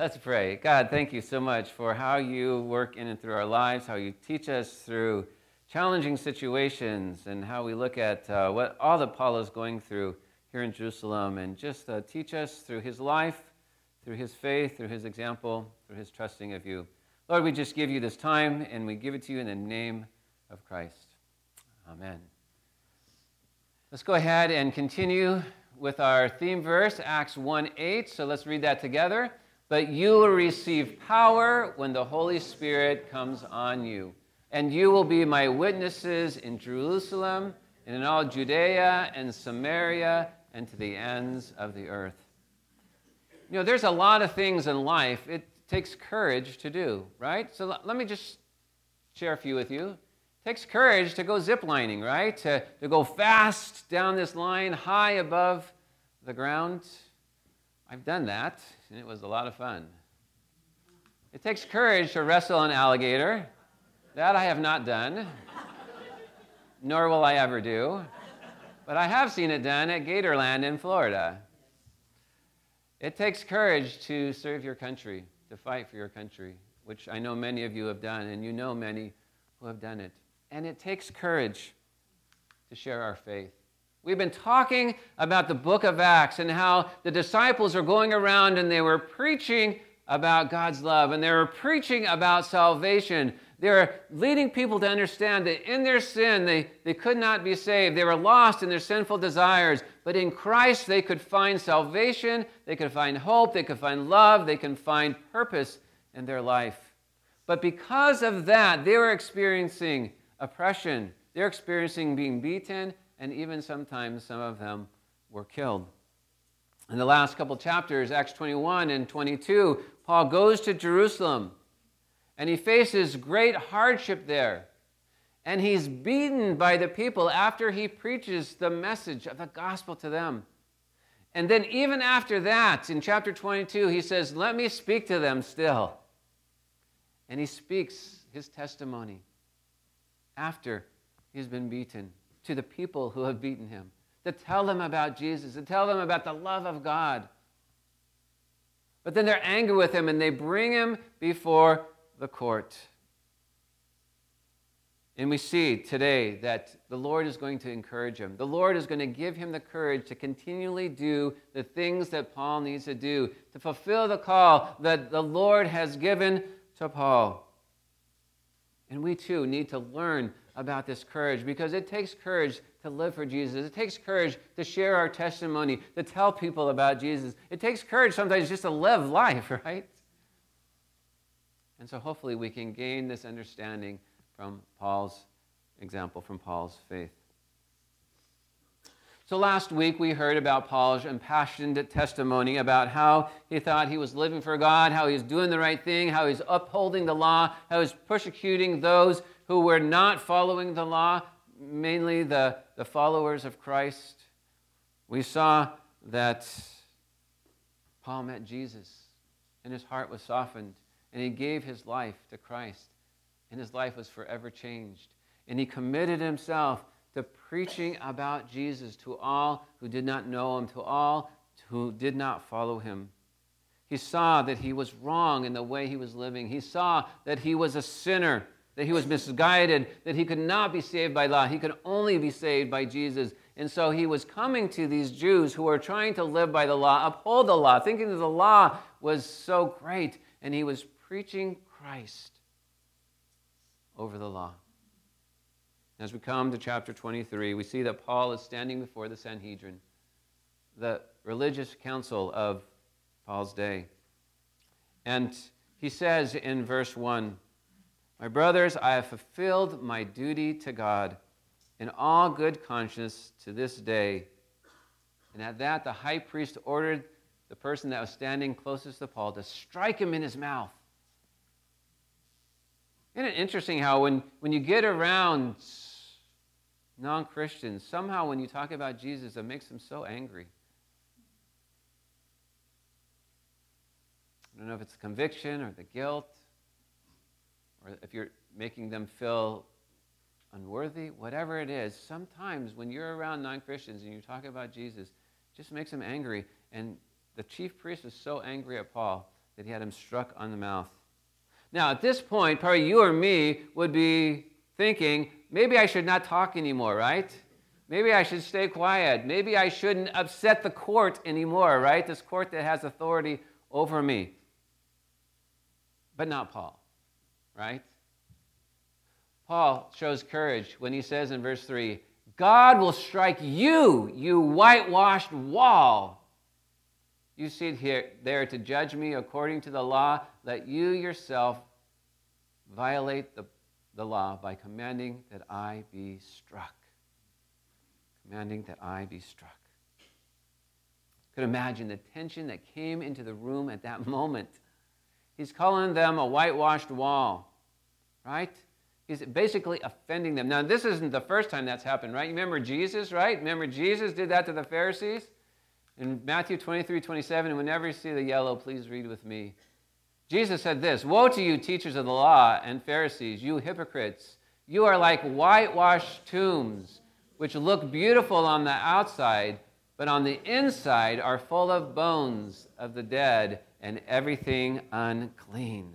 Let's pray. God, thank you so much for how you work in and through our lives, how you teach us through challenging situations, and how we look at uh, what all that Paul is going through here in Jerusalem, and just uh, teach us through his life, through his faith, through his example, through his trusting of you. Lord, we just give you this time, and we give it to you in the name of Christ. Amen. Let's go ahead and continue with our theme verse, Acts 1 8. So let's read that together. But you will receive power when the Holy Spirit comes on you. And you will be my witnesses in Jerusalem and in all Judea and Samaria and to the ends of the earth. You know, there's a lot of things in life it takes courage to do, right? So let me just share a few with you. It takes courage to go ziplining, right? To, to go fast down this line high above the ground. I've done that and it was a lot of fun. It takes courage to wrestle an alligator. That I have not done, nor will I ever do. But I have seen it done at Gatorland in Florida. It takes courage to serve your country, to fight for your country, which I know many of you have done, and you know many who have done it. And it takes courage to share our faith. We've been talking about the book of Acts and how the disciples are going around and they were preaching about God's love and they were preaching about salvation. They were leading people to understand that in their sin they, they could not be saved. They were lost in their sinful desires. But in Christ they could find salvation, they could find hope, they could find love, they can find purpose in their life. But because of that, they were experiencing oppression. They're experiencing being beaten and even sometimes some of them were killed. In the last couple chapters, Acts 21 and 22, Paul goes to Jerusalem and he faces great hardship there. And he's beaten by the people after he preaches the message of the gospel to them. And then, even after that, in chapter 22, he says, Let me speak to them still. And he speaks his testimony after he's been beaten to the people who have beaten him, to tell them about Jesus, to tell them about the love of God. But then they're angry with him and they bring him before the court. And we see today that the Lord is going to encourage him. The Lord is going to give him the courage to continually do the things that Paul needs to do, to fulfill the call that the Lord has given to Paul. And we too need to learn about this courage because it takes courage to live for Jesus. It takes courage to share our testimony, to tell people about Jesus. It takes courage sometimes just to live life, right? And so hopefully we can gain this understanding from Paul's example, from Paul's faith. So last week we heard about Paul's impassioned testimony about how he thought he was living for God, how he was doing the right thing, how he's upholding the law, how he was persecuting those who were not following the law, mainly the, the followers of Christ. We saw that Paul met Jesus and his heart was softened and he gave his life to Christ and his life was forever changed. And he committed himself to preaching about Jesus to all who did not know him, to all who did not follow him. He saw that he was wrong in the way he was living. He saw that he was a sinner, that he was misguided, that he could not be saved by law. He could only be saved by Jesus. And so he was coming to these Jews who were trying to live by the law, uphold the law, thinking that the law was so great. And he was preaching Christ over the law. As we come to chapter 23, we see that Paul is standing before the Sanhedrin, the religious council of Paul's day. And he says in verse 1 My brothers, I have fulfilled my duty to God in all good conscience to this day. And at that, the high priest ordered the person that was standing closest to Paul to strike him in his mouth. Isn't it interesting how when, when you get around non Christians, somehow when you talk about Jesus, it makes them so angry. I don't know if it's the conviction or the guilt, or if you're making them feel unworthy, whatever it is. Sometimes when you're around non Christians and you talk about Jesus, it just makes them angry. And the chief priest was so angry at Paul that he had him struck on the mouth. Now, at this point, probably you or me would be thinking, maybe I should not talk anymore, right? Maybe I should stay quiet. Maybe I shouldn't upset the court anymore, right? This court that has authority over me. But not Paul, right? Paul shows courage when he says in verse 3 God will strike you, you whitewashed wall. You sit here there to judge me according to the law. Let you yourself violate the, the law by commanding that I be struck. Commanding that I be struck. Could imagine the tension that came into the room at that moment. He's calling them a whitewashed wall, right? He's basically offending them. Now, this isn't the first time that's happened, right? You remember Jesus, right? Remember Jesus did that to the Pharisees? In Matthew 23, 27, and whenever you see the yellow, please read with me. Jesus said this Woe to you, teachers of the law and Pharisees, you hypocrites! You are like whitewashed tombs, which look beautiful on the outside, but on the inside are full of bones of the dead and everything unclean.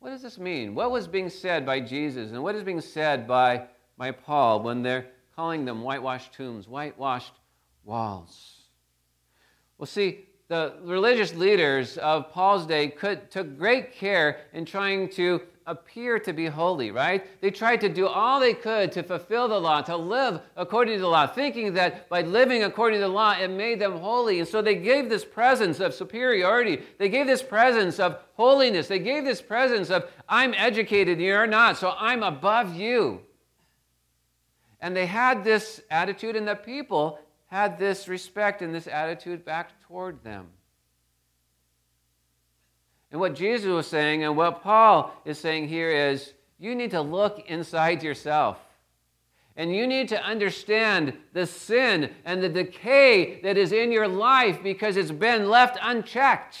What does this mean? What was being said by Jesus and what is being said by, by Paul when they're calling them whitewashed tombs, whitewashed walls? Well, see, the religious leaders of Paul's day could, took great care in trying to appear to be holy, right? They tried to do all they could to fulfill the law, to live according to the law, thinking that by living according to the law, it made them holy. And so they gave this presence of superiority. They gave this presence of holiness. They gave this presence of, I'm educated, you're not, so I'm above you. And they had this attitude, and the people had this respect and this attitude back toward them. And what Jesus was saying and what Paul is saying here is you need to look inside yourself. And you need to understand the sin and the decay that is in your life because it's been left unchecked.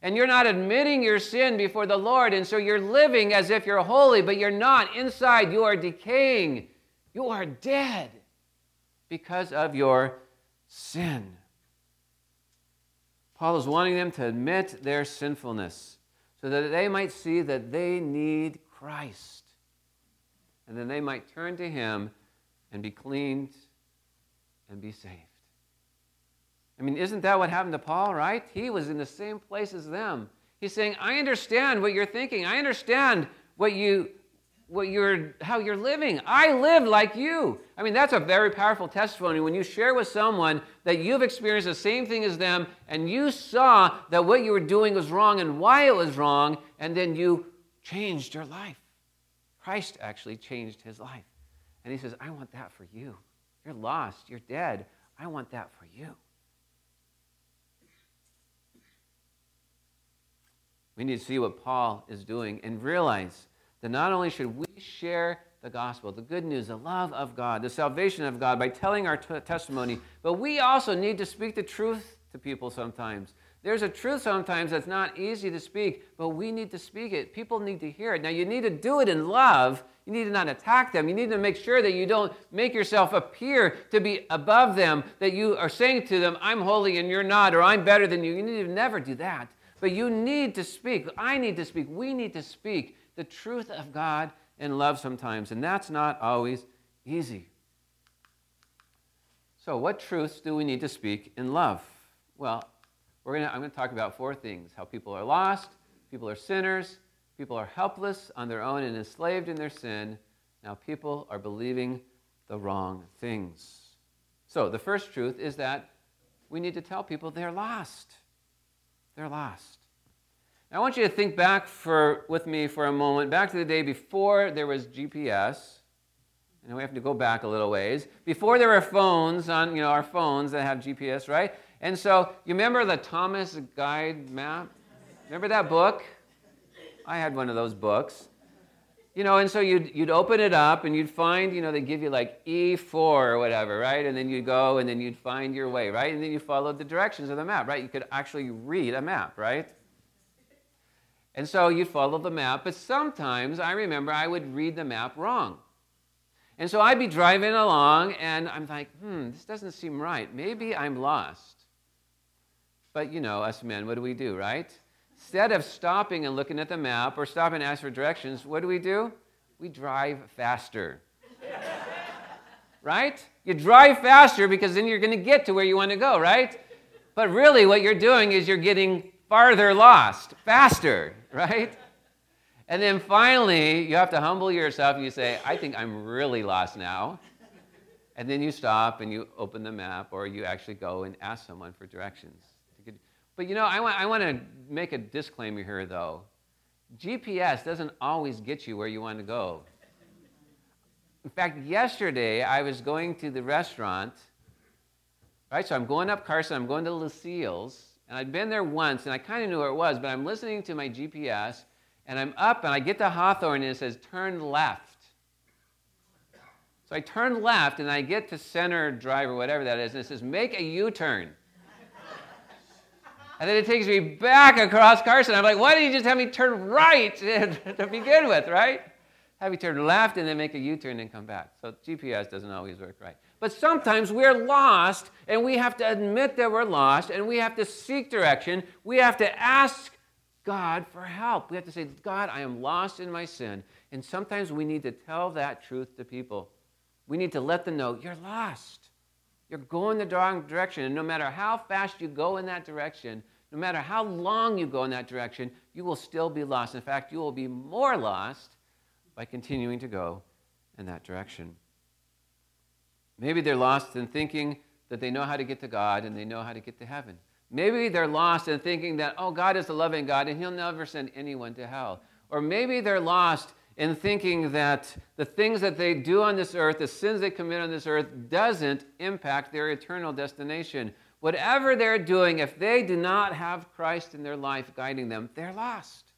And you're not admitting your sin before the Lord. And so you're living as if you're holy, but you're not. Inside, you are decaying. You are dead because of your sin. Paul is wanting them to admit their sinfulness so that they might see that they need Christ. And then they might turn to Him and be cleaned and be saved. I mean, isn't that what happened to Paul, right? He was in the same place as them. He's saying, I understand what you're thinking. I understand what you what you're, how you're living. I live like you. I mean, that's a very powerful testimony when you share with someone that you've experienced the same thing as them and you saw that what you were doing was wrong and why it was wrong, and then you changed your life. Christ actually changed his life. And he says, I want that for you. You're lost, you're dead. I want that for you. We need to see what Paul is doing and realize that not only should we share the gospel, the good news, the love of God, the salvation of God by telling our t- testimony, but we also need to speak the truth to people sometimes. There's a truth sometimes that's not easy to speak, but we need to speak it. People need to hear it. Now, you need to do it in love. You need to not attack them. You need to make sure that you don't make yourself appear to be above them, that you are saying to them, I'm holy and you're not, or I'm better than you. You need to never do that. But you need to speak. I need to speak. We need to speak the truth of God in love sometimes, and that's not always easy. So, what truths do we need to speak in love? Well, we're gonna, I'm going to talk about four things how people are lost, people are sinners, people are helpless on their own and enslaved in their sin. Now, people are believing the wrong things. So, the first truth is that we need to tell people they're lost. They're lost. I want you to think back for, with me for a moment, back to the day before there was GPS. And we have to go back a little ways. Before there were phones on, you know, our phones that have GPS, right? And so you remember the Thomas Guide map? Remember that book? I had one of those books. You know, and so you'd, you'd open it up and you'd find, you know, they give you like E4 or whatever, right? And then you'd go and then you'd find your way, right? And then you followed the directions of the map, right? You could actually read a map, right? And so you follow the map, but sometimes I remember I would read the map wrong. And so I'd be driving along and I'm like, hmm, this doesn't seem right. Maybe I'm lost. But you know, us men, what do we do, right? Instead of stopping and looking at the map or stopping and asking for directions, what do we do? We drive faster. right? You drive faster because then you're going to get to where you want to go, right? But really, what you're doing is you're getting farther lost faster, right? And then finally, you have to humble yourself and you say, I think I'm really lost now. And then you stop and you open the map or you actually go and ask someone for directions. But you know, I want, I want to make a disclaimer here though. GPS doesn't always get you where you want to go. In fact, yesterday I was going to the restaurant, right? So I'm going up Carson, I'm going to Lucille's, and I'd been there once and I kind of knew where it was, but I'm listening to my GPS and I'm up and I get to Hawthorne and it says turn left. So I turn left and I get to center drive or whatever that is, and it says make a U turn. And then it takes me back across Carson. I'm like, why didn't you just have me turn right to begin with, right? Have me turn left and then make a U turn and come back. So GPS doesn't always work right. But sometimes we're lost and we have to admit that we're lost and we have to seek direction. We have to ask God for help. We have to say, God, I am lost in my sin. And sometimes we need to tell that truth to people. We need to let them know you're lost. You're going the wrong direction. And no matter how fast you go in that direction, no matter how long you go in that direction, you will still be lost. In fact, you will be more lost by continuing to go in that direction. Maybe they're lost in thinking that they know how to get to God and they know how to get to heaven. Maybe they're lost in thinking that, oh, God is a loving God and He'll never send anyone to hell. Or maybe they're lost in thinking that the things that they do on this earth, the sins they commit on this earth, doesn't impact their eternal destination. Whatever they're doing, if they do not have Christ in their life guiding them, they're lost.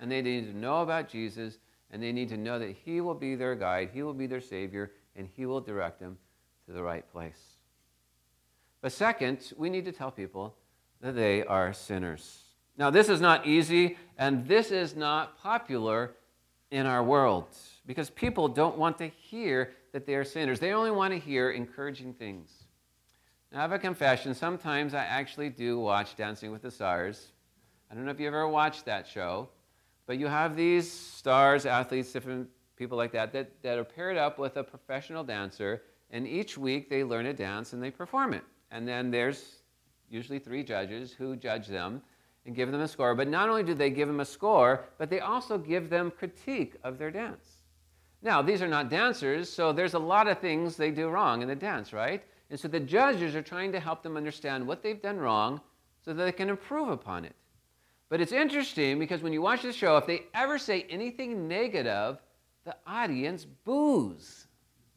And they need to know about Jesus, and they need to know that He will be their guide, He will be their Savior, and He will direct them to the right place. But second, we need to tell people that they are sinners. Now, this is not easy, and this is not popular in our world because people don't want to hear that they are sinners. They only want to hear encouraging things. Now, I have a confession. Sometimes I actually do watch Dancing with the Stars. I don't know if you ever watched that show, but you have these stars, athletes, different people like that, that, that are paired up with a professional dancer, and each week they learn a dance and they perform it. And then there's usually three judges who judge them and give them a score. But not only do they give them a score, but they also give them critique of their dance. Now, these are not dancers, so there's a lot of things they do wrong in the dance, right? And so the judges are trying to help them understand what they've done wrong so that they can improve upon it. But it's interesting because when you watch the show, if they ever say anything negative, the audience boos.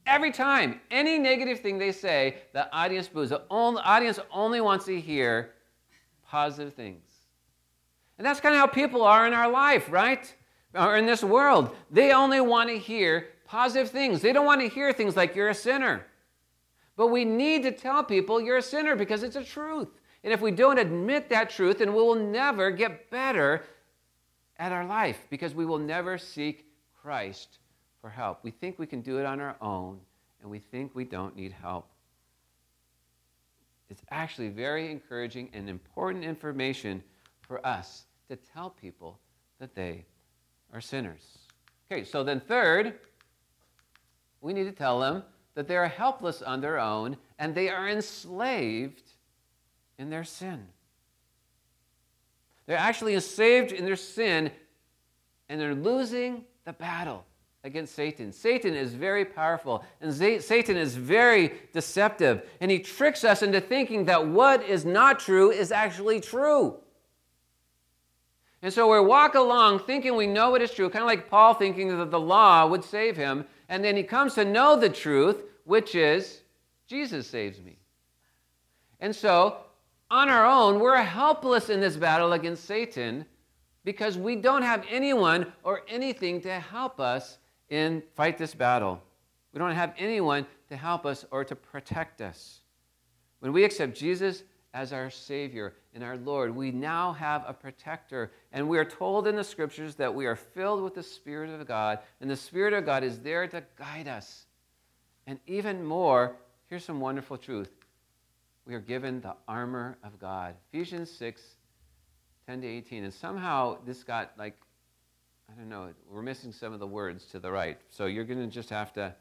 Every time, any negative thing they say, the audience boos. The audience only wants to hear positive things. And that's kind of how people are in our life, right? Or in this world. They only want to hear positive things. They don't want to hear things like you're a sinner. But we need to tell people you're a sinner because it's a truth. And if we don't admit that truth, then we will never get better at our life because we will never seek Christ for help. We think we can do it on our own, and we think we don't need help. It's actually very encouraging and important information for us to tell people that they are sinners. Okay, so then, third, we need to tell them that they are helpless on their own and they are enslaved in their sin. They're actually enslaved in their sin and they're losing the battle against Satan. Satan is very powerful and Satan is very deceptive and he tricks us into thinking that what is not true is actually true. And so we walk along thinking we know what is true, kind of like Paul thinking that the law would save him. And then he comes to know the truth, which is Jesus saves me. And so, on our own, we're helpless in this battle against Satan because we don't have anyone or anything to help us in fight this battle. We don't have anyone to help us or to protect us. When we accept Jesus as our Savior and our Lord. We now have a protector. And we are told in the scriptures that we are filled with the Spirit of God, and the Spirit of God is there to guide us. And even more, here's some wonderful truth we are given the armor of God. Ephesians 6, 10 to 18. And somehow this got like, I don't know, we're missing some of the words to the right. So you're going to just have to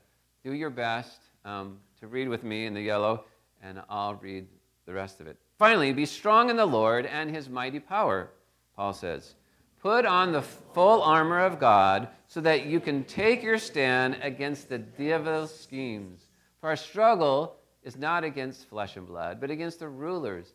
do your best um, to read with me in the yellow, and I'll read the rest of it. Finally, be strong in the Lord and his mighty power, Paul says. Put on the full armor of God so that you can take your stand against the devil's schemes. For our struggle is not against flesh and blood, but against the rulers,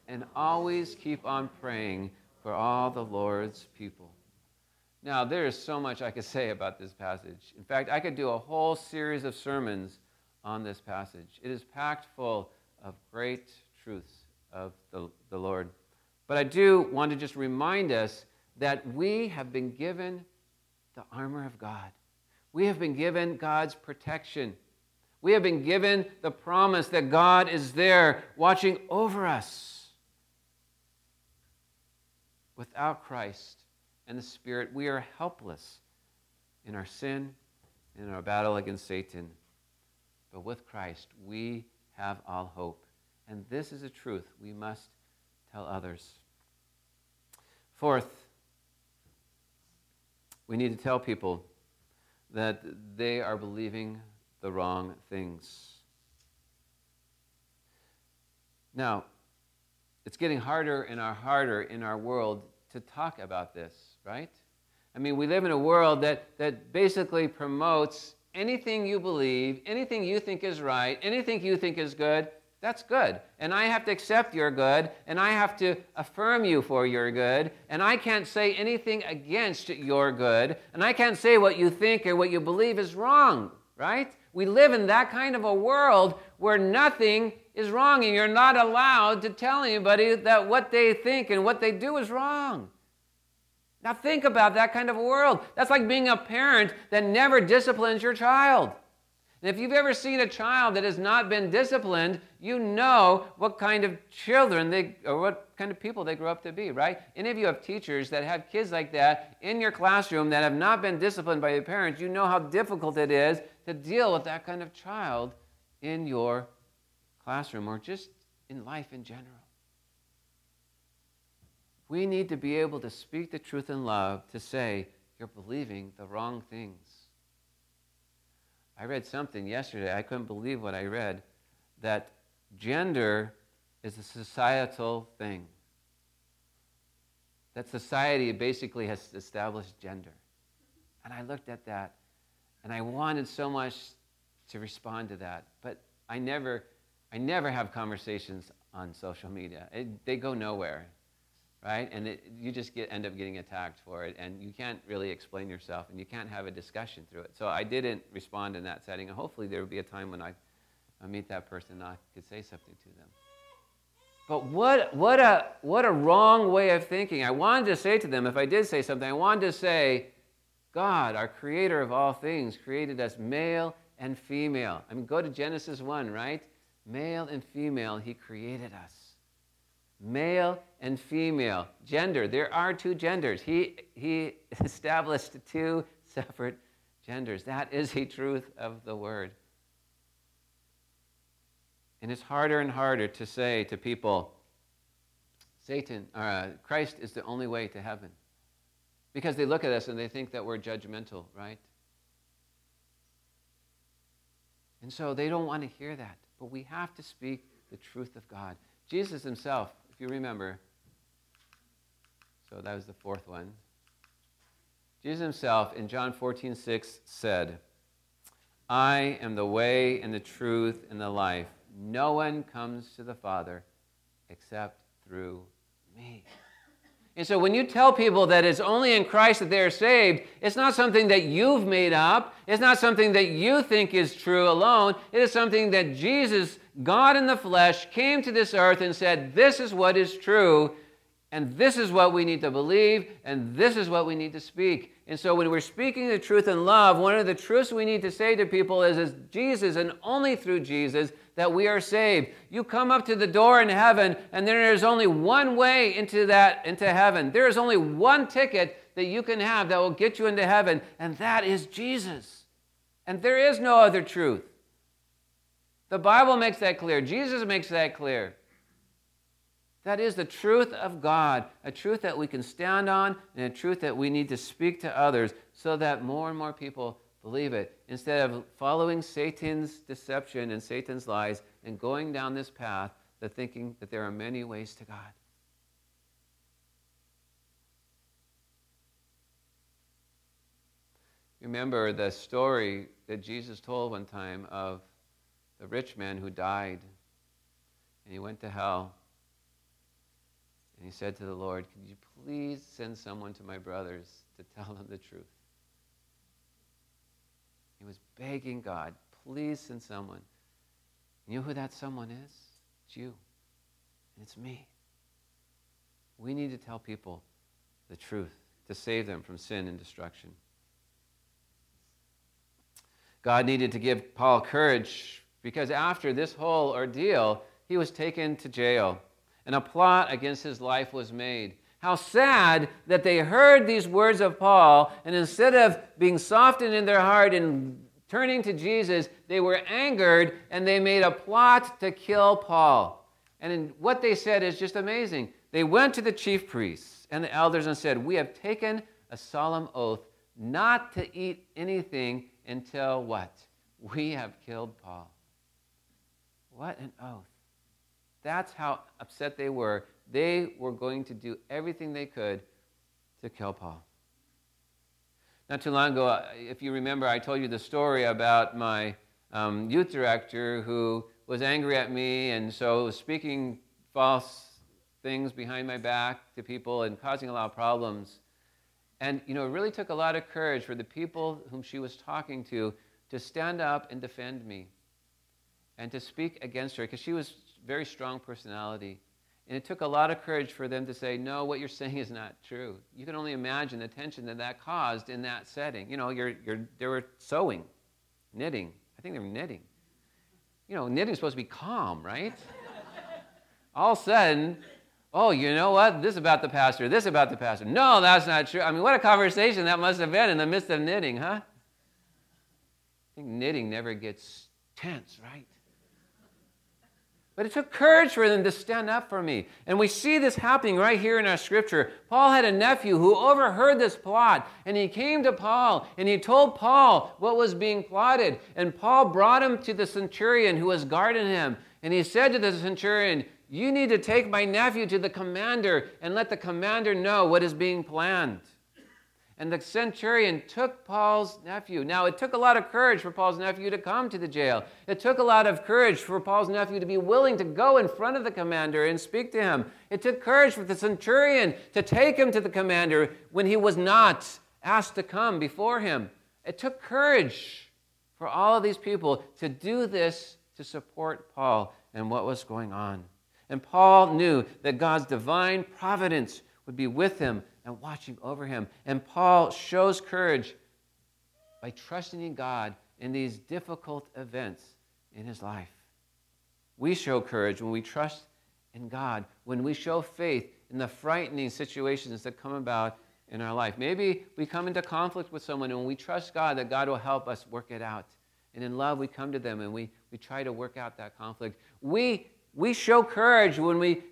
and always keep on praying for all the Lord's people. Now, there is so much I could say about this passage. In fact, I could do a whole series of sermons on this passage. It is packed full of great truths of the, the Lord. But I do want to just remind us that we have been given the armor of God. We have been given God's protection. We have been given the promise that God is there watching over us. Without Christ, and the Spirit, we are helpless in our sin and in our battle against Satan. But with Christ, we have all hope. And this is a truth we must tell others. Fourth, we need to tell people that they are believing the wrong things. Now, it's getting harder and harder in our world to talk about this right? I mean, we live in a world that, that basically promotes anything you believe, anything you think is right, anything you think is good, that's good. And I have to accept your good, and I have to affirm you for your good, and I can't say anything against your good, and I can't say what you think or what you believe is wrong, right? We live in that kind of a world where nothing is wrong, and you're not allowed to tell anybody that what they think and what they do is wrong. Now think about that kind of a world. That's like being a parent that never disciplines your child. And if you've ever seen a child that has not been disciplined, you know what kind of children they or what kind of people they grow up to be, right? Any of you have teachers that have kids like that in your classroom that have not been disciplined by their parents, you know how difficult it is to deal with that kind of child in your classroom or just in life in general. We need to be able to speak the truth in love to say, you're believing the wrong things. I read something yesterday, I couldn't believe what I read, that gender is a societal thing. That society basically has established gender. And I looked at that and I wanted so much to respond to that, but I never, I never have conversations on social media. It, they go nowhere right? And it, you just get, end up getting attacked for it, and you can't really explain yourself, and you can't have a discussion through it. So I didn't respond in that setting, and hopefully there will be a time when I, I meet that person and I could say something to them. But what, what, a, what a wrong way of thinking. I wanted to say to them, if I did say something, I wanted to say, God, our creator of all things, created us male and female. I mean, go to Genesis 1, right? Male and female, he created us male and female. Gender, there are two genders. He, he established two separate genders. That is a truth of the word. And it's harder and harder to say to people, Satan, uh, Christ is the only way to heaven. Because they look at us and they think that we're judgmental, right? And so they don't want to hear that. But we have to speak the truth of God. Jesus himself if you remember, So that was the fourth one. Jesus himself in John 14, 6 said, I am the way and the truth and the life. No one comes to the Father except through me. And so when you tell people that it's only in Christ that they are saved, it's not something that you've made up. It's not something that you think is true alone. It is something that Jesus, God in the flesh, came to this earth and said, This is what is true, and this is what we need to believe, and this is what we need to speak. And so when we're speaking the truth in love, one of the truths we need to say to people is, is Jesus and only through Jesus that we are saved. You come up to the door in heaven, and there is only one way into that into heaven. There is only one ticket that you can have that will get you into heaven, and that is Jesus. And there is no other truth. The Bible makes that clear. Jesus makes that clear. That is the truth of God, a truth that we can stand on, and a truth that we need to speak to others so that more and more people believe it. Instead of following Satan's deception and Satan's lies and going down this path, the thinking that there are many ways to God. Remember the story that Jesus told one time of the rich man who died and he went to hell and he said to the Lord, Could you please send someone to my brothers to tell them the truth? He was begging God, please send someone. You know who that someone is? It's you. And it's me. We need to tell people the truth to save them from sin and destruction. God needed to give Paul courage because after this whole ordeal, he was taken to jail and a plot against his life was made. How sad that they heard these words of Paul, and instead of being softened in their heart and turning to Jesus, they were angered and they made a plot to kill Paul. And what they said is just amazing. They went to the chief priests and the elders and said, We have taken a solemn oath not to eat anything until what? We have killed Paul. What an oath. That's how upset they were. They were going to do everything they could to kill Paul. Not too long ago, if you remember, I told you the story about my um, youth director who was angry at me and so was speaking false things behind my back to people and causing a lot of problems. And, you know, it really took a lot of courage for the people whom she was talking to to stand up and defend me and to speak against her because she was very strong personality. And it took a lot of courage for them to say, no, what you're saying is not true. You can only imagine the tension that that caused in that setting. You know, you're, you're, they were sewing, knitting. I think they were knitting. You know, knitting is supposed to be calm, right? All of a sudden, oh, you know what? This about the pastor, this about the pastor. No, that's not true. I mean, what a conversation that must have been in the midst of knitting, huh? I think knitting never gets tense, right? But it took courage for them to stand up for me. And we see this happening right here in our scripture. Paul had a nephew who overheard this plot, and he came to Paul and he told Paul what was being plotted. And Paul brought him to the centurion who was guarding him. And he said to the centurion, You need to take my nephew to the commander and let the commander know what is being planned. And the centurion took Paul's nephew. Now, it took a lot of courage for Paul's nephew to come to the jail. It took a lot of courage for Paul's nephew to be willing to go in front of the commander and speak to him. It took courage for the centurion to take him to the commander when he was not asked to come before him. It took courage for all of these people to do this to support Paul and what was going on. And Paul knew that God's divine providence would be with him and watching over him. And Paul shows courage by trusting in God in these difficult events in his life. We show courage when we trust in God, when we show faith in the frightening situations that come about in our life. Maybe we come into conflict with someone and we trust God that God will help us work it out. And in love, we come to them and we, we try to work out that conflict. We, we show courage when we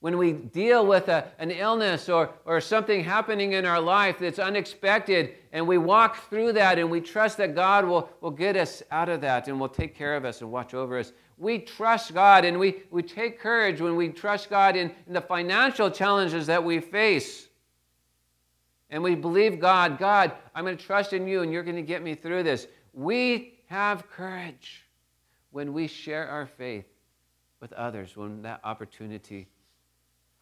when we deal with a, an illness or, or something happening in our life that's unexpected, and we walk through that and we trust that God will, will get us out of that and will take care of us and watch over us. We trust God and we, we take courage when we trust God in, in the financial challenges that we face. and we believe God, God, I'm going to trust in you and you're going to get me through this. We have courage when we share our faith with others, when that opportunity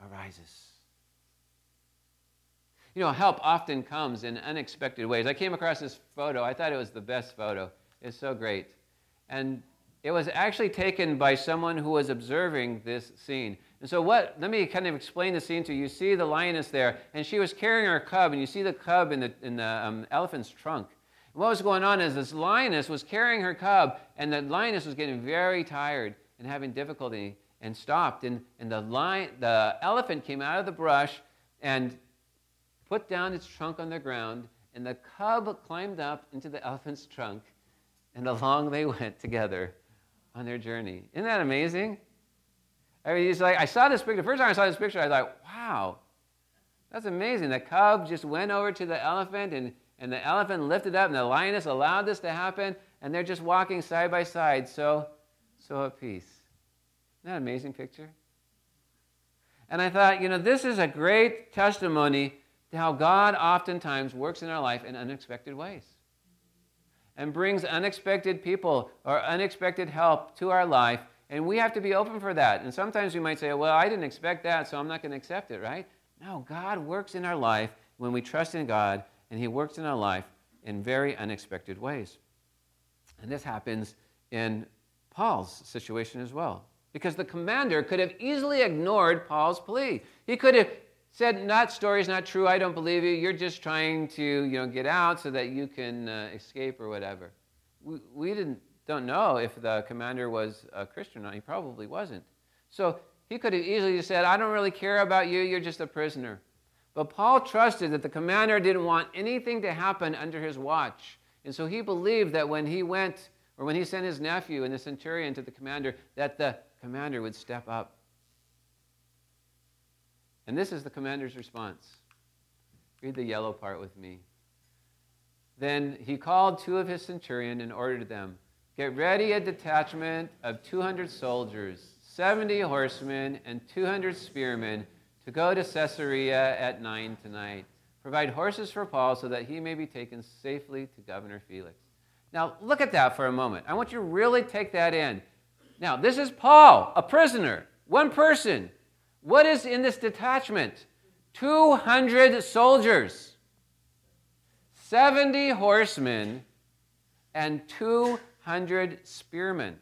arises. You know, help often comes in unexpected ways. I came across this photo. I thought it was the best photo. It's so great. And it was actually taken by someone who was observing this scene. And so, what, let me kind of explain the scene to you. You see the lioness there, and she was carrying her cub, and you see the cub in the, in the um, elephant's trunk. And what was going on is this lioness was carrying her cub, and the lioness was getting very tired and having difficulty and stopped. And, and the, lion, the elephant came out of the brush and put down its trunk on the ground, and the cub climbed up into the elephant's trunk, and along they went together on their journey. Isn't that amazing? I mean, he's like, I saw this picture. The first time I saw this picture, I was like, wow, that's amazing. The cub just went over to the elephant, and, and the elephant lifted up, and the lioness allowed this to happen, and they're just walking side by side, so, so at peace. That an amazing picture? And I thought, you know, this is a great testimony to how God oftentimes works in our life in unexpected ways and brings unexpected people or unexpected help to our life. And we have to be open for that. And sometimes we might say, well, I didn't expect that, so I'm not going to accept it, right? No, God works in our life when we trust in God, and He works in our life in very unexpected ways. And this happens in Paul's situation as well. Because the commander could have easily ignored Paul's plea. He could have said, that story's not true, I don't believe you, you're just trying to you know, get out so that you can uh, escape or whatever. We, we didn't, don't know if the commander was a Christian or not. He probably wasn't. So he could have easily said, I don't really care about you, you're just a prisoner. But Paul trusted that the commander didn't want anything to happen under his watch. And so he believed that when he went, or when he sent his nephew and the centurion to the commander, that the commander would step up and this is the commander's response. Read the yellow part with me. Then he called two of his centurion and ordered them Get ready a detachment of 200 soldiers, 70 horsemen, and 200 spearmen to go to Caesarea at 9 tonight. Provide horses for Paul so that he may be taken safely to Governor Felix. Now, look at that for a moment. I want you to really take that in. Now, this is Paul, a prisoner, one person. What is in this detachment? 200 soldiers, 70 horsemen, and 200 spearmen.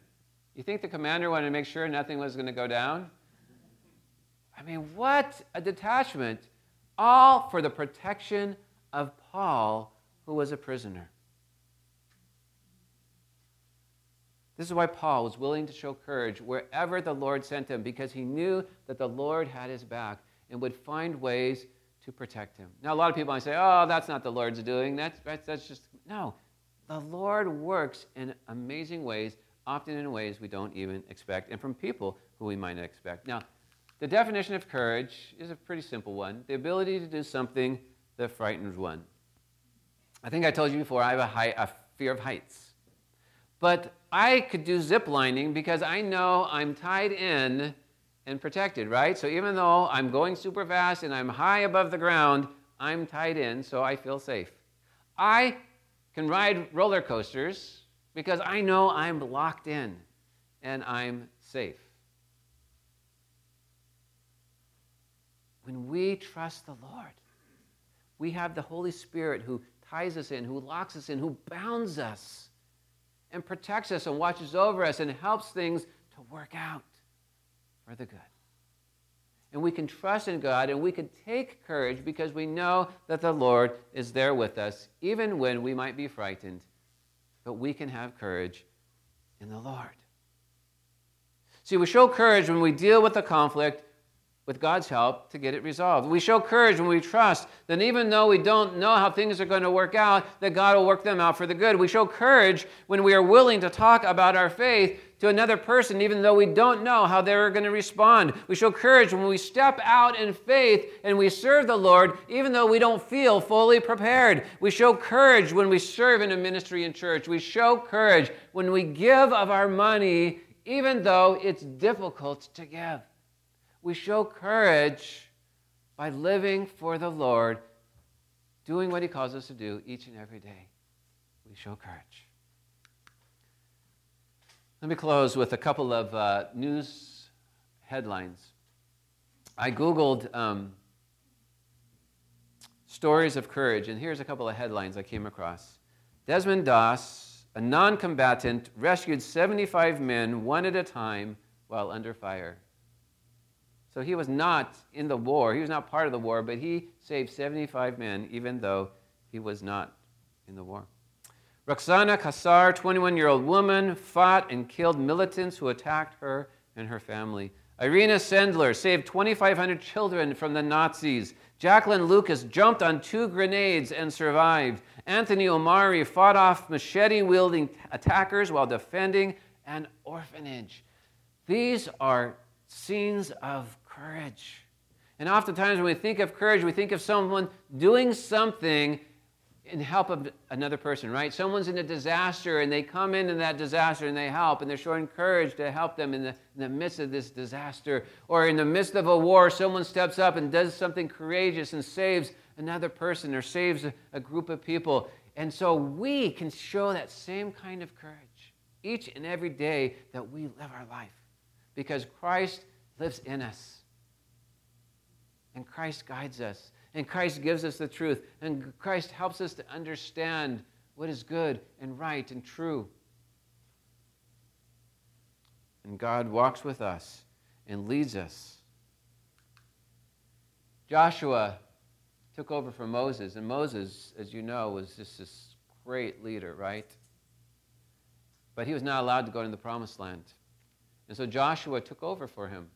You think the commander wanted to make sure nothing was going to go down? I mean, what a detachment, all for the protection of Paul, who was a prisoner. This is why Paul was willing to show courage wherever the Lord sent him, because he knew that the Lord had his back and would find ways to protect him. Now, a lot of people might say, oh, that's not the Lord's doing. That's, that's, that's just, no. The Lord works in amazing ways, often in ways we don't even expect, and from people who we might not expect. Now, the definition of courage is a pretty simple one the ability to do something that frightens one. I think I told you before, I have a, high, a fear of heights. But I could do zip lining because I know I'm tied in and protected, right? So even though I'm going super fast and I'm high above the ground, I'm tied in, so I feel safe. I can ride roller coasters because I know I'm locked in and I'm safe. When we trust the Lord, we have the Holy Spirit who ties us in, who locks us in, who bounds us and protects us and watches over us and helps things to work out for the good. And we can trust in God and we can take courage because we know that the Lord is there with us, even when we might be frightened. But we can have courage in the Lord. See, we show courage when we deal with the conflict with God's help to get it resolved. We show courage when we trust that even though we don't know how things are going to work out, that God will work them out for the good. We show courage when we are willing to talk about our faith to another person, even though we don't know how they're going to respond. We show courage when we step out in faith and we serve the Lord, even though we don't feel fully prepared. We show courage when we serve in a ministry in church. We show courage when we give of our money, even though it's difficult to give we show courage by living for the Lord doing what He calls us to do each and every day, we show courage. Let me close with a couple of uh, news headlines. I Googled um, stories of courage, and here's a couple of headlines I came across. Desmond Doss, a non combatant, rescued 75 men one at a time while under fire. So he was not in the war. He was not part of the war, but he saved 75 men, even though he was not in the war. Roxana Kassar, 21 year old woman, fought and killed militants who attacked her and her family. Irena Sendler saved 2,500 children from the Nazis. Jacklyn Lucas jumped on two grenades and survived. Anthony Omari fought off machete wielding attackers while defending an orphanage. These are scenes of courage. And oftentimes, when we think of courage, we think of someone doing something in help of another person, right? Someone's in a disaster and they come into that disaster and they help and they're showing courage to help them in the, in the midst of this disaster. Or in the midst of a war, someone steps up and does something courageous and saves another person or saves a, a group of people. And so we can show that same kind of courage each and every day that we live our life because Christ lives in us. And Christ guides us. And Christ gives us the truth. And Christ helps us to understand what is good and right and true. And God walks with us and leads us. Joshua took over from Moses, and Moses, as you know, was just this great leader, right? But he was not allowed to go into the promised land. And so Joshua took over for him.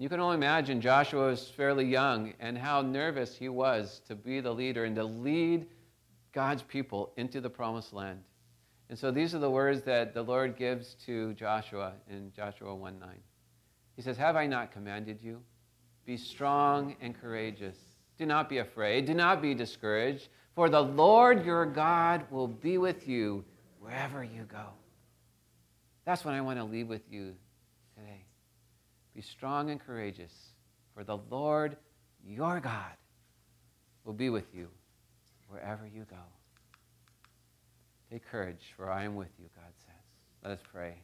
You can only imagine Joshua was fairly young and how nervous he was to be the leader and to lead God's people into the promised land. And so these are the words that the Lord gives to Joshua in Joshua 1 9. He says, Have I not commanded you? Be strong and courageous. Do not be afraid. Do not be discouraged, for the Lord your God will be with you wherever you go. That's what I want to leave with you. Be strong and courageous, for the Lord your God will be with you wherever you go. Take courage, for I am with you, God says. Let us pray.